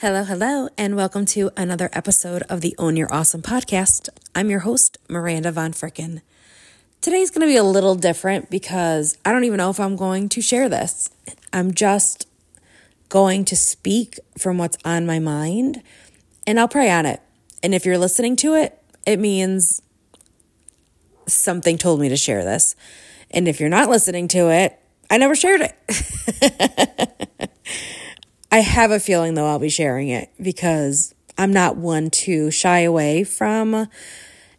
Hello, hello, and welcome to another episode of the Own Your Awesome podcast. I'm your host, Miranda Von Fricken. Today's going to be a little different because I don't even know if I'm going to share this. I'm just going to speak from what's on my mind and I'll pray on it. And if you're listening to it, it means something told me to share this. And if you're not listening to it, I never shared it. I have a feeling though I'll be sharing it because I'm not one to shy away from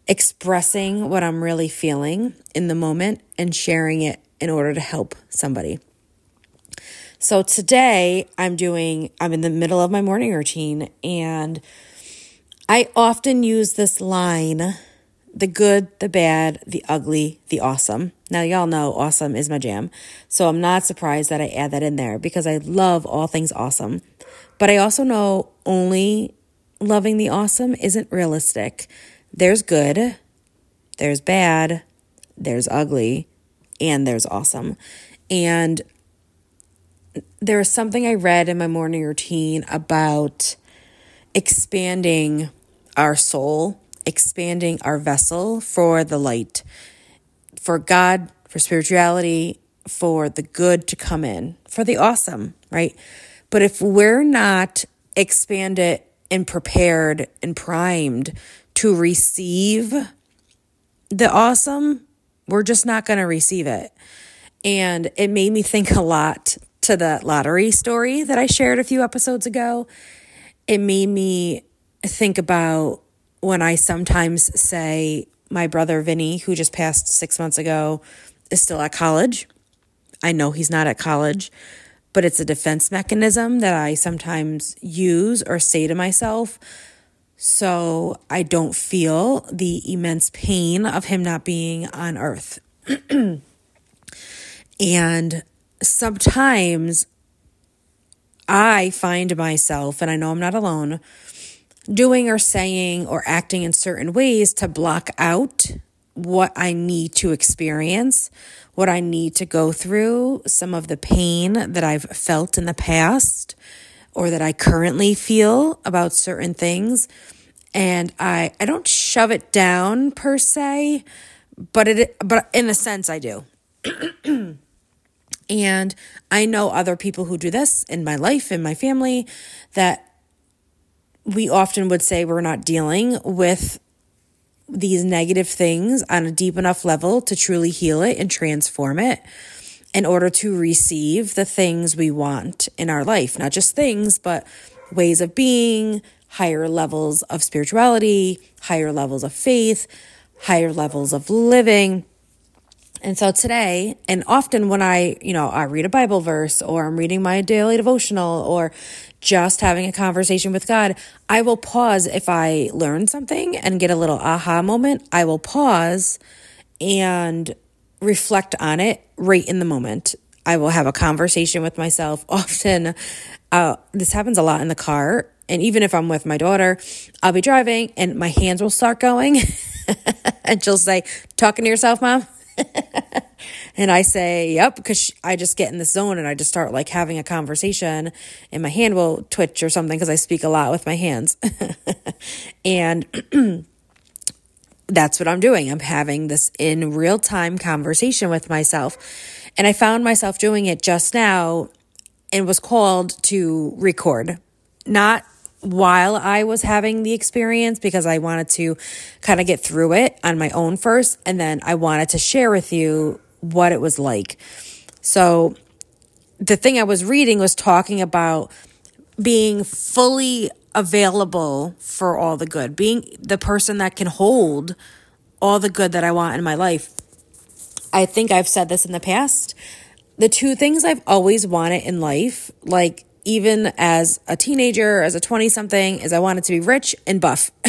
expressing what I'm really feeling in the moment and sharing it in order to help somebody. So today I'm doing, I'm in the middle of my morning routine and I often use this line the good, the bad, the ugly, the awesome. Now, y'all know awesome is my jam. So I'm not surprised that I add that in there because I love all things awesome. But I also know only loving the awesome isn't realistic. There's good, there's bad, there's ugly, and there's awesome. And there was something I read in my morning routine about expanding our soul expanding our vessel for the light, for God, for spirituality, for the good to come in, for the awesome, right? But if we're not expanded and prepared and primed to receive the awesome, we're just not going to receive it. And it made me think a lot to the lottery story that I shared a few episodes ago. It made me think about when I sometimes say my brother Vinny, who just passed six months ago, is still at college. I know he's not at college, but it's a defense mechanism that I sometimes use or say to myself so I don't feel the immense pain of him not being on earth. and sometimes I find myself, and I know I'm not alone, doing or saying or acting in certain ways to block out what I need to experience, what I need to go through, some of the pain that I've felt in the past or that I currently feel about certain things. And I, I don't shove it down per se, but it but in a sense I do. and I know other people who do this in my life, in my family, that we often would say we're not dealing with these negative things on a deep enough level to truly heal it and transform it in order to receive the things we want in our life. Not just things, but ways of being, higher levels of spirituality, higher levels of faith, higher levels of living. And so today, and often when I, you know, I read a Bible verse or I'm reading my daily devotional or just having a conversation with God, I will pause if I learn something and get a little aha moment. I will pause and reflect on it right in the moment. I will have a conversation with myself. Often, uh, this happens a lot in the car. And even if I'm with my daughter, I'll be driving and my hands will start going. and she'll say, Talking to yourself, mom? and I say, yep, because I just get in the zone and I just start like having a conversation and my hand will twitch or something because I speak a lot with my hands. and that's what I'm doing. I'm having this in real time conversation with myself. And I found myself doing it just now and was called to record. Not while I was having the experience because I wanted to kind of get through it on my own first. And then I wanted to share with you what it was like. So the thing I was reading was talking about being fully available for all the good, being the person that can hold all the good that I want in my life. I think I've said this in the past. The two things I've always wanted in life, like even as a teenager, as a 20 something, is I wanted to be rich and buff.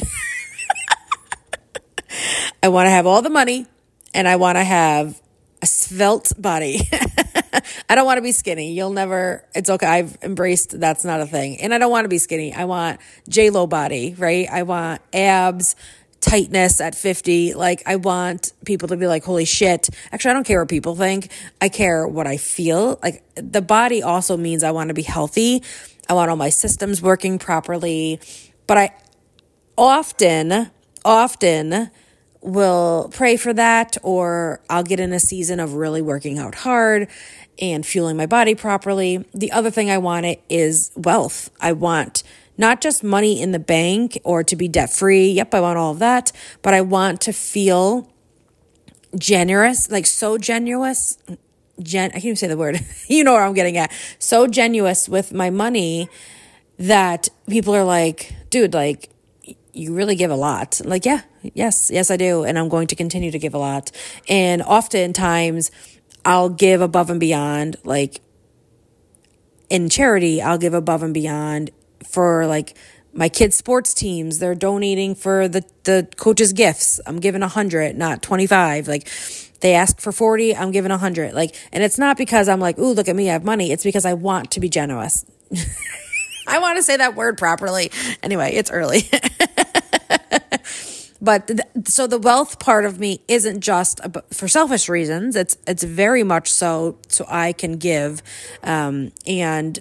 I want to have all the money and I want to have a svelte body. I don't want to be skinny. You'll never, it's okay. I've embraced that's not a thing. And I don't want to be skinny. I want J Lo body, right? I want abs tightness at 50. Like, I want people to be like, holy shit. Actually, I don't care what people think. I care what I feel. Like, the body also means I want to be healthy I want all my systems working properly. But I often, often will pray for that, or I'll get in a season of really working out hard and fueling my body properly. The other thing I want it is wealth. I want not just money in the bank or to be debt free. Yep, I want all of that, but I want to feel generous, like so generous. Gen, I can't even say the word. you know where I'm getting at. So generous with my money that people are like, dude, like, you really give a lot. Like, yeah, yes, yes, I do. And I'm going to continue to give a lot. And oftentimes I'll give above and beyond, like in charity, I'll give above and beyond for like my kids sports teams they're donating for the the coaches gifts. I'm giving a hundred not 25 like they ask for 40 i'm giving a hundred. Like and it's not because i'm like ooh look at me i have money. It's because i want to be generous. I want to say that word properly. Anyway it's early. But th- so the wealth part of me isn't just for selfish reasons. It's it's very much so so i can give um, and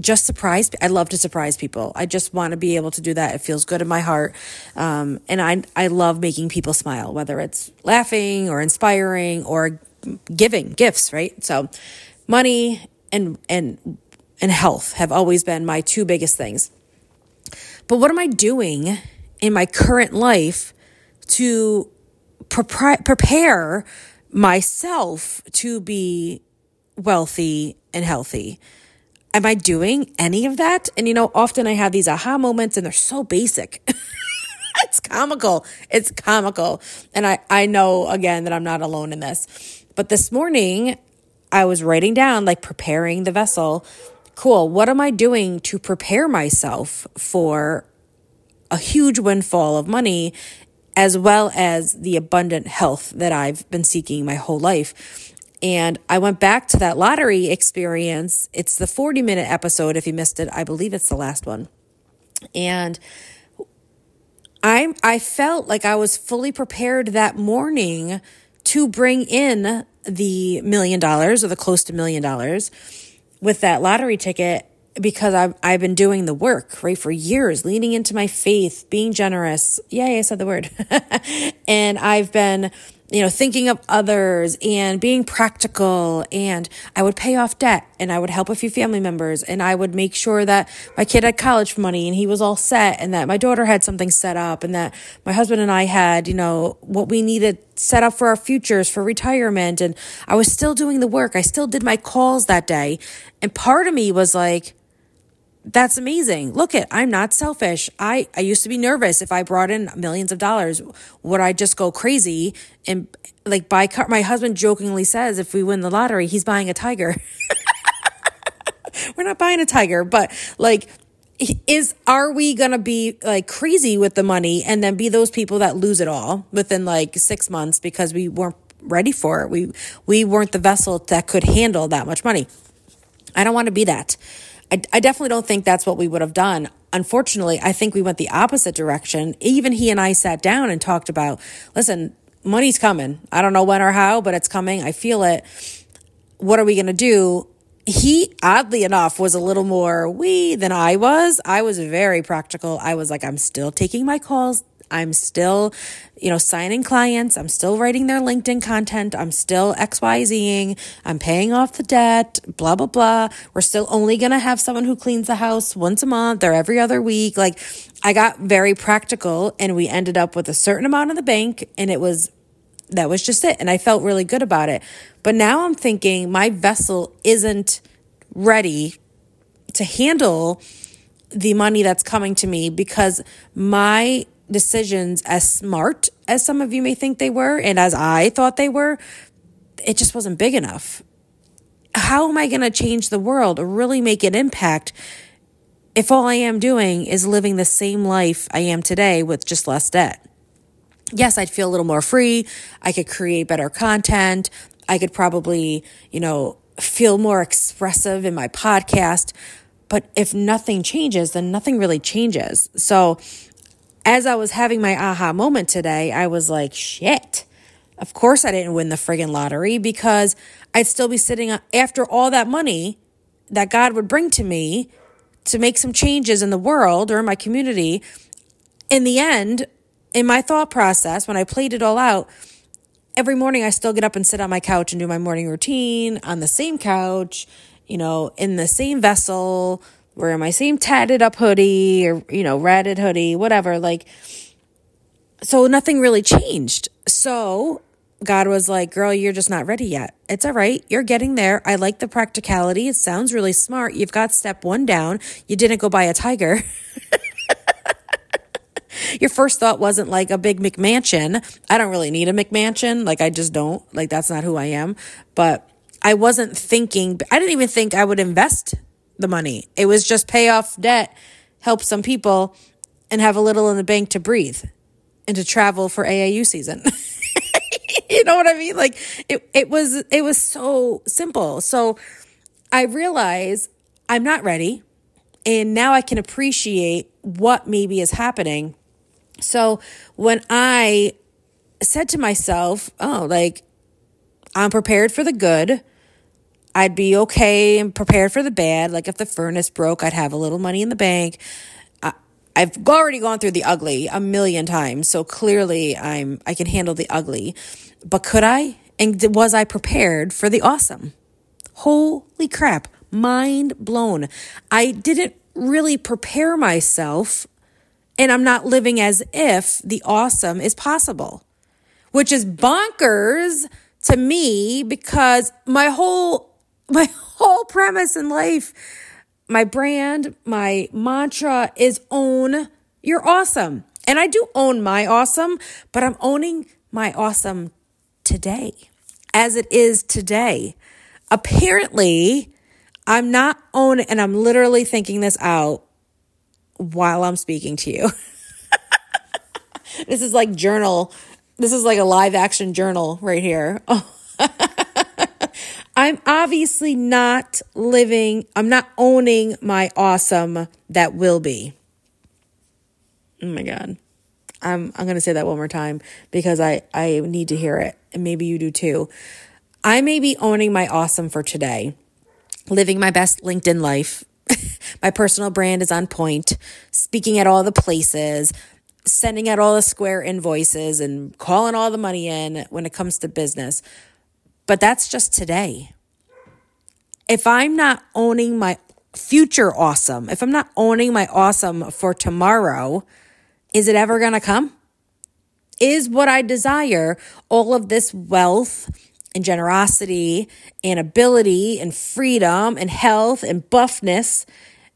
just surprise. I love to surprise people. I just want to be able to do that. It feels good in my heart. Um, and I, I love making people smile, whether it's laughing or inspiring or giving gifts, right? So money and, and, and health have always been my two biggest things. But what am I doing in my current life to pre- prepare myself to be wealthy and healthy? Am I doing any of that? And you know, often I have these aha moments and they're so basic. it's comical. It's comical. And I, I know again that I'm not alone in this. But this morning I was writing down, like preparing the vessel. Cool. What am I doing to prepare myself for a huge windfall of money as well as the abundant health that I've been seeking my whole life? And I went back to that lottery experience. It's the 40 minute episode. If you missed it, I believe it's the last one. And I I felt like I was fully prepared that morning to bring in the million dollars or the close to million dollars with that lottery ticket because I've I've been doing the work right for years, leaning into my faith, being generous. Yay, I said the word. and I've been you know, thinking of others and being practical. And I would pay off debt and I would help a few family members and I would make sure that my kid had college money and he was all set and that my daughter had something set up and that my husband and I had, you know, what we needed set up for our futures for retirement. And I was still doing the work. I still did my calls that day. And part of me was like, that's amazing. Look at, I'm not selfish. I, I used to be nervous if I brought in millions of dollars, would I just go crazy and like buy car? My husband jokingly says, if we win the lottery, he's buying a tiger. We're not buying a tiger, but like, is, are we going to be like crazy with the money and then be those people that lose it all within like six months because we weren't ready for it? We, we weren't the vessel that could handle that much money. I don't want to be that. I, I definitely don't think that's what we would have done. Unfortunately, I think we went the opposite direction. Even he and I sat down and talked about, listen, money's coming. I don't know when or how, but it's coming. I feel it. What are we going to do? He, oddly enough, was a little more we than I was. I was very practical. I was like, I'm still taking my calls I'm still, you know, signing clients. I'm still writing their LinkedIn content. I'm still XYZing. I'm paying off the debt, blah, blah, blah. We're still only going to have someone who cleans the house once a month or every other week. Like I got very practical and we ended up with a certain amount in the bank and it was, that was just it. And I felt really good about it. But now I'm thinking my vessel isn't ready to handle the money that's coming to me because my decisions as smart as some of you may think they were and as I thought they were, it just wasn't big enough. How am I going to change the world or really make an impact if all I am doing is living the same life I am today with just less debt? Yes, I'd feel a little more free. I could create better content. I could probably, you know, feel more expressive in my podcast. But if nothing changes, then nothing really changes. So as I was having my aha moment today, I was like, shit. Of course, I didn't win the friggin' lottery because I'd still be sitting after all that money that God would bring to me to make some changes in the world or in my community, in the end, in my thought process, when I played it all out, every morning I still get up and sit on my couch and do my morning routine on the same couch, you know, in the same vessel, wearing my same tatted up hoodie or, you know, ratted hoodie, whatever. Like, so nothing really changed. So God was like, girl, you're just not ready yet. It's all right. You're getting there. I like the practicality. It sounds really smart. You've got step one down. You didn't go buy a tiger. your first thought wasn't like a big McMansion. I don't really need a McMansion. Like, I just don't. Like, that's not who I am. But I wasn't thinking, I didn't even think I would invest the money. It was just pay off debt, help some people, and have a little in the bank to breathe and to travel for AAU season. you know what I mean? Like it it was it was so simple. So I realize I'm not ready and now I can appreciate what maybe is happening so when I said to myself, oh, like, I'm prepared for the good. I'd be okay and prepared for the bad. Like if the furnace broke, I'd have a little money in the bank. I, I've already gone through the ugly a million times, so clearly I'm I can handle the ugly. But could I? And was I prepared for the awesome? Holy crap, mind blown. I didn't really prepare myself and I'm not living as if the awesome is possible, which is bonkers to me because my whole my whole premise in life, my brand, my mantra is own your awesome. And I do own my awesome, but I'm owning my awesome today as it is today. Apparently, I'm not owning, and I'm literally thinking this out while I'm speaking to you. this is like journal. This is like a live action journal right here. I'm obviously not living, I'm not owning my awesome that will be. Oh my God. I'm I'm gonna say that one more time because I, I need to hear it. And maybe you do too. I may be owning my awesome for today, living my best LinkedIn life, My personal brand is on point, speaking at all the places, sending out all the square invoices and calling all the money in when it comes to business. But that's just today. If I'm not owning my future awesome, if I'm not owning my awesome for tomorrow, is it ever going to come? Is what I desire all of this wealth and generosity and ability and freedom and health and buffness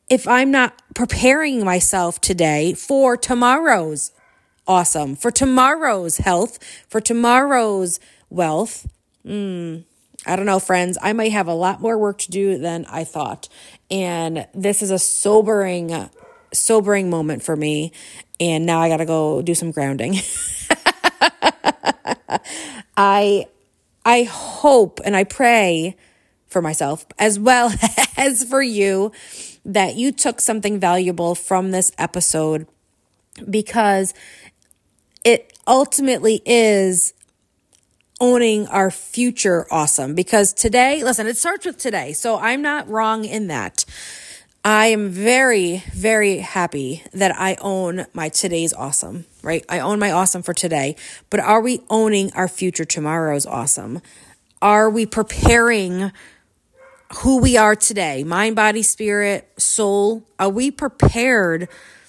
if I'm not preparing myself today for tomorrow's awesome, for tomorrow's health, for tomorrow's wealth. Mm, I don't know, friends. I might have a lot more work to do than I thought. And this is a sobering, sobering moment for me. And now I got to go do some grounding. I I hope and I pray for myself as well as for you that you took something valuable from this episode because it ultimately is owning our future awesome. Because today, listen, it starts with today. So I'm not wrong in that. I am very, very happy that I own my today's awesome, right? I own my awesome for today, but are we owning our future tomorrow's awesome? Are we preparing who we are today, mind, body, spirit, soul? Are we prepared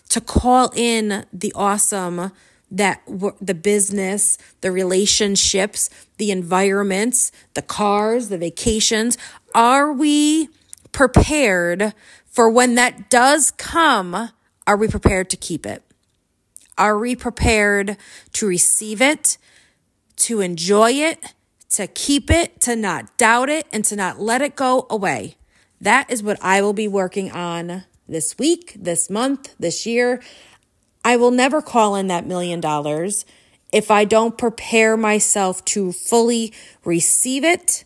to call in the awesome that the business, the relationships, the environments, the cars, the vacations? Are we prepared for when that does come? Are we prepared to keep it? Are we prepared to receive it, to enjoy it, to keep it, to not doubt it, and to not let it go away. That is what I will be working on this week, this month, this year. I will never call in that million dollars if I don't prepare myself to fully receive it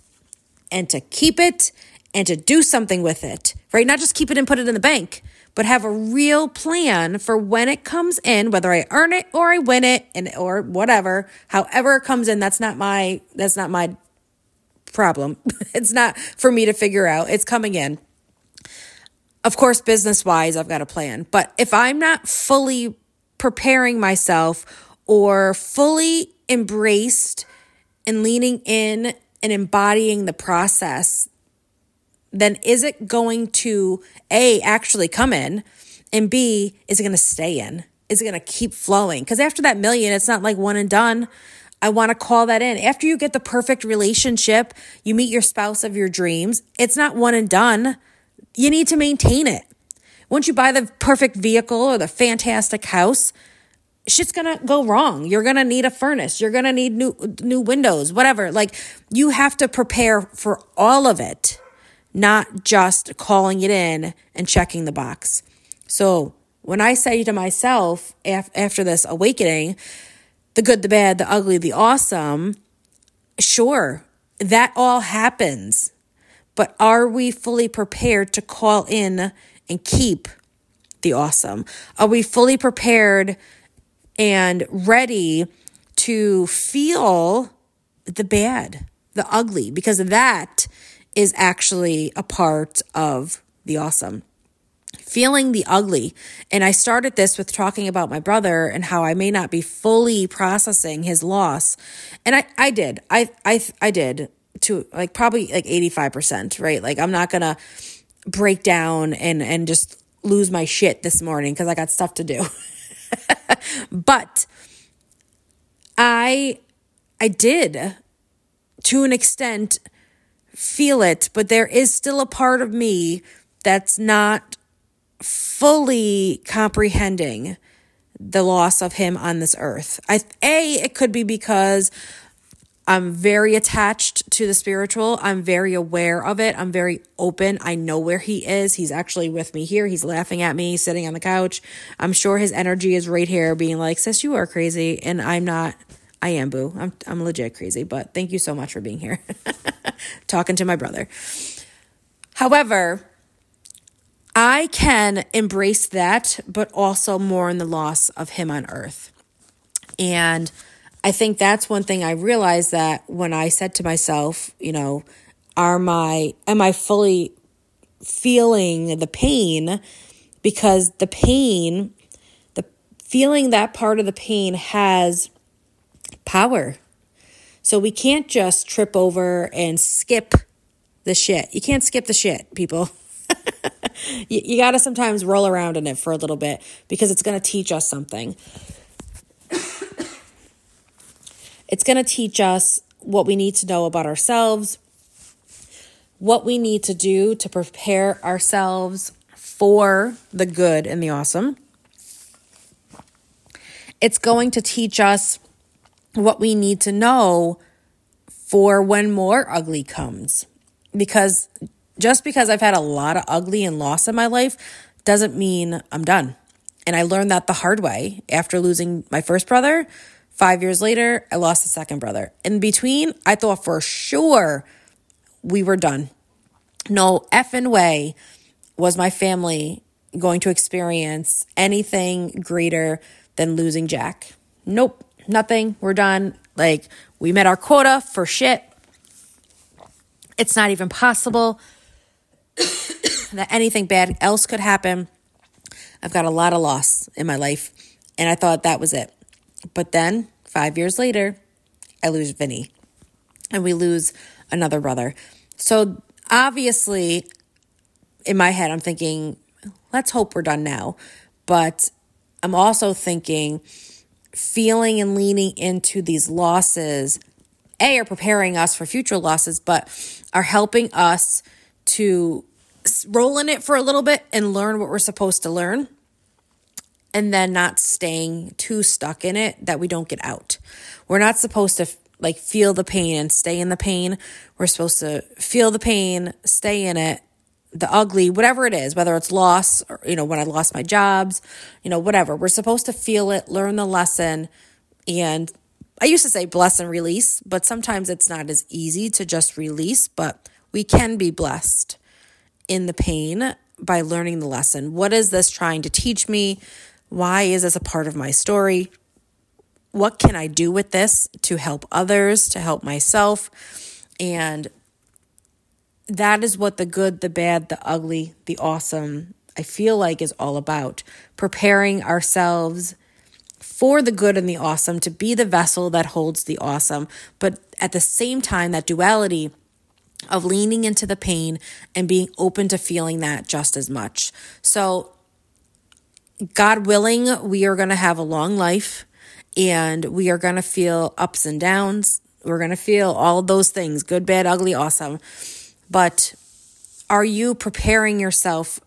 and to keep it and to do something with it, right? Not just keep it and put it in the bank, but have a real plan for when it comes in, whether I earn it or I win it and or whatever, however it comes in, that's not my that's not my problem. it's not for me to figure out. It's coming in. of course, business wise, I've got a plan. But if I'm not fully preparing myself or fully embraced and leaning in and embodying the process, then is it going to A, actually come in? And B, is it going to stay in? Is it going to keep flowing? Because after that million, it's not like one and done. I want to call that in. After you get the perfect relationship, you meet your spouse of your dreams, it's not one and done. You need to maintain it. Once you buy the perfect vehicle or the fantastic house, shit's gonna go wrong. You're gonna need a furnace. You're gonna need new new windows, whatever. Like you have to prepare for all of it, not just calling it in and checking the box. So when I say to myself af- after this awakening, the good, the bad, the ugly, the awesome, sure, that all happens. But are we fully prepared to call in and keep the awesome? Are we fully prepared and ready to feel the bad, the ugly? Because that is actually a part of the awesome feeling the ugly. And I started this with talking about my brother and how I may not be fully processing his loss. And I, I did. I, I, I did to like probably like 85%, right? Like I'm not going to break down and, and just lose my shit this morning because I got stuff to do. but I, I did to an extent feel it, but there is still a part of me that's not fully comprehending the loss of him on this earth. I a it could be because I'm very attached to the spiritual. I'm very aware of it. I'm very open. I know where he is. He's actually with me here. He's laughing at me, sitting on the couch. I'm sure his energy is right here, being like, "Sis, you are crazy," and I'm not. I am boo. I'm I'm legit crazy, but thank you so much for being here, talking to my brother. However, I can embrace that, but also mourn the loss of him on earth. And I think that's one thing I realized that when I said to myself, you know, are my am I fully feeling the pain because the pain the feeling that part of the pain has power. So we can't just trip over and skip the shit. You can't skip the shit, people. you, you got to sometimes roll around in it for a little bit because it's going to teach us something. It's going to teach us what we need to know about ourselves, what we need to do to prepare ourselves for the good and the awesome. It's going to teach us what we need to know for when more ugly comes. Because just because I've had a lot of ugly and loss in my life doesn't mean I'm done. And I learned that the hard way after losing my first brother. Five years later, I lost a second brother. In between, I thought for sure we were done. No effing way was my family going to experience anything greater than losing Jack. Nope, nothing. We're done. Like, we met our quota for shit. It's not even possible that anything bad else could happen. I've got a lot of loss in my life, and I thought that was it. But then, five years later, I lose Vinny, and we lose another brother. So obviously, in my head, I'm thinking, let's hope we're done now. But I'm also thinking, feeling and leaning into these losses, A, are preparing us for future losses, but are helping us to roll in it for a little bit and learn what we're supposed to learn and then not staying too stuck in it that we don't get out. We're not supposed to like feel the pain and stay in the pain. We're supposed to feel the pain, stay in it, the ugly, whatever it is, whether it's loss or, you know, when I lost my jobs, you know, whatever. We're supposed to feel it, learn the lesson. And I used to say bless and release, but sometimes it's not as easy to just release, but we can be blessed in the pain by learning the lesson. What is this trying to teach me? Why is this a part of my story? What can I do with this to help others, to help myself? And that is what the good, the bad, the ugly, the awesome I feel like is all about preparing ourselves for the good and the awesome, to be the vessel that holds the awesome. But at the same time, that duality of leaning into the pain and being open to feeling that just as much. So, God willing, we are going to have a long life and we are going to feel ups and downs. We're going to feel all those things good, bad, ugly, awesome. But are you preparing yourself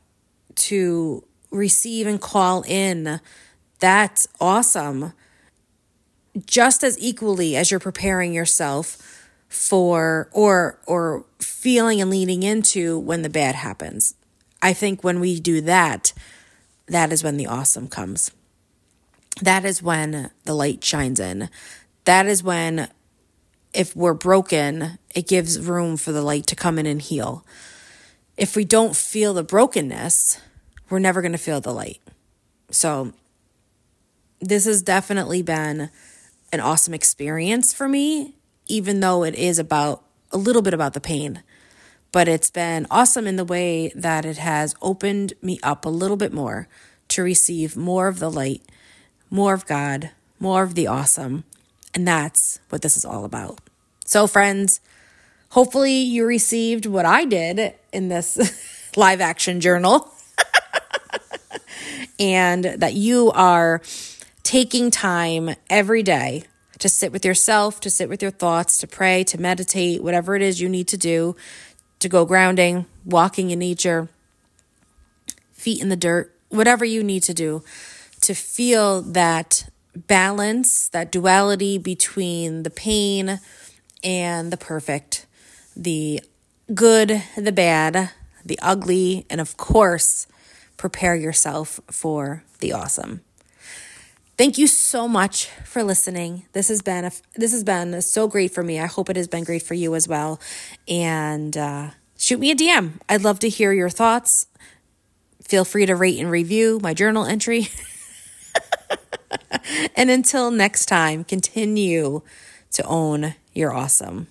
to receive and call in that's awesome. Just as equally as you're preparing yourself for or or feeling and leaning into when the bad happens. I think when we do that, that is when the awesome comes. That is when the light shines in. That is when if we're broken, it gives room for the light to come in and heal. If we don't feel the brokenness, we're never going to feel the light. So this has definitely been an awesome experience for me, even though it is about a little bit about the pain. But it's been awesome in the way that it has opened me up a little bit more to receive more of the light, more of God, more of the awesome. And that's what this is all about. So, friends, hopefully you received what I did in this live action journal and that you are taking time every day to sit with yourself, to sit with your thoughts, to pray, to meditate, whatever it is you need to do, to go grounding, walking in nature, feet in the dirt, whatever you need to do to feel that balance, that duality between the pain and the perfect, the good, the bad, the ugly, and of course, prepare yourself for the awesome. Thank you so much for listening. This has been a, this has been so great for me. I hope it has been great for you as well. And uh, shoot me a DM. I'd love to hear your thoughts. Feel free to rate and review my journal entry. and until next time, continue to own your awesome.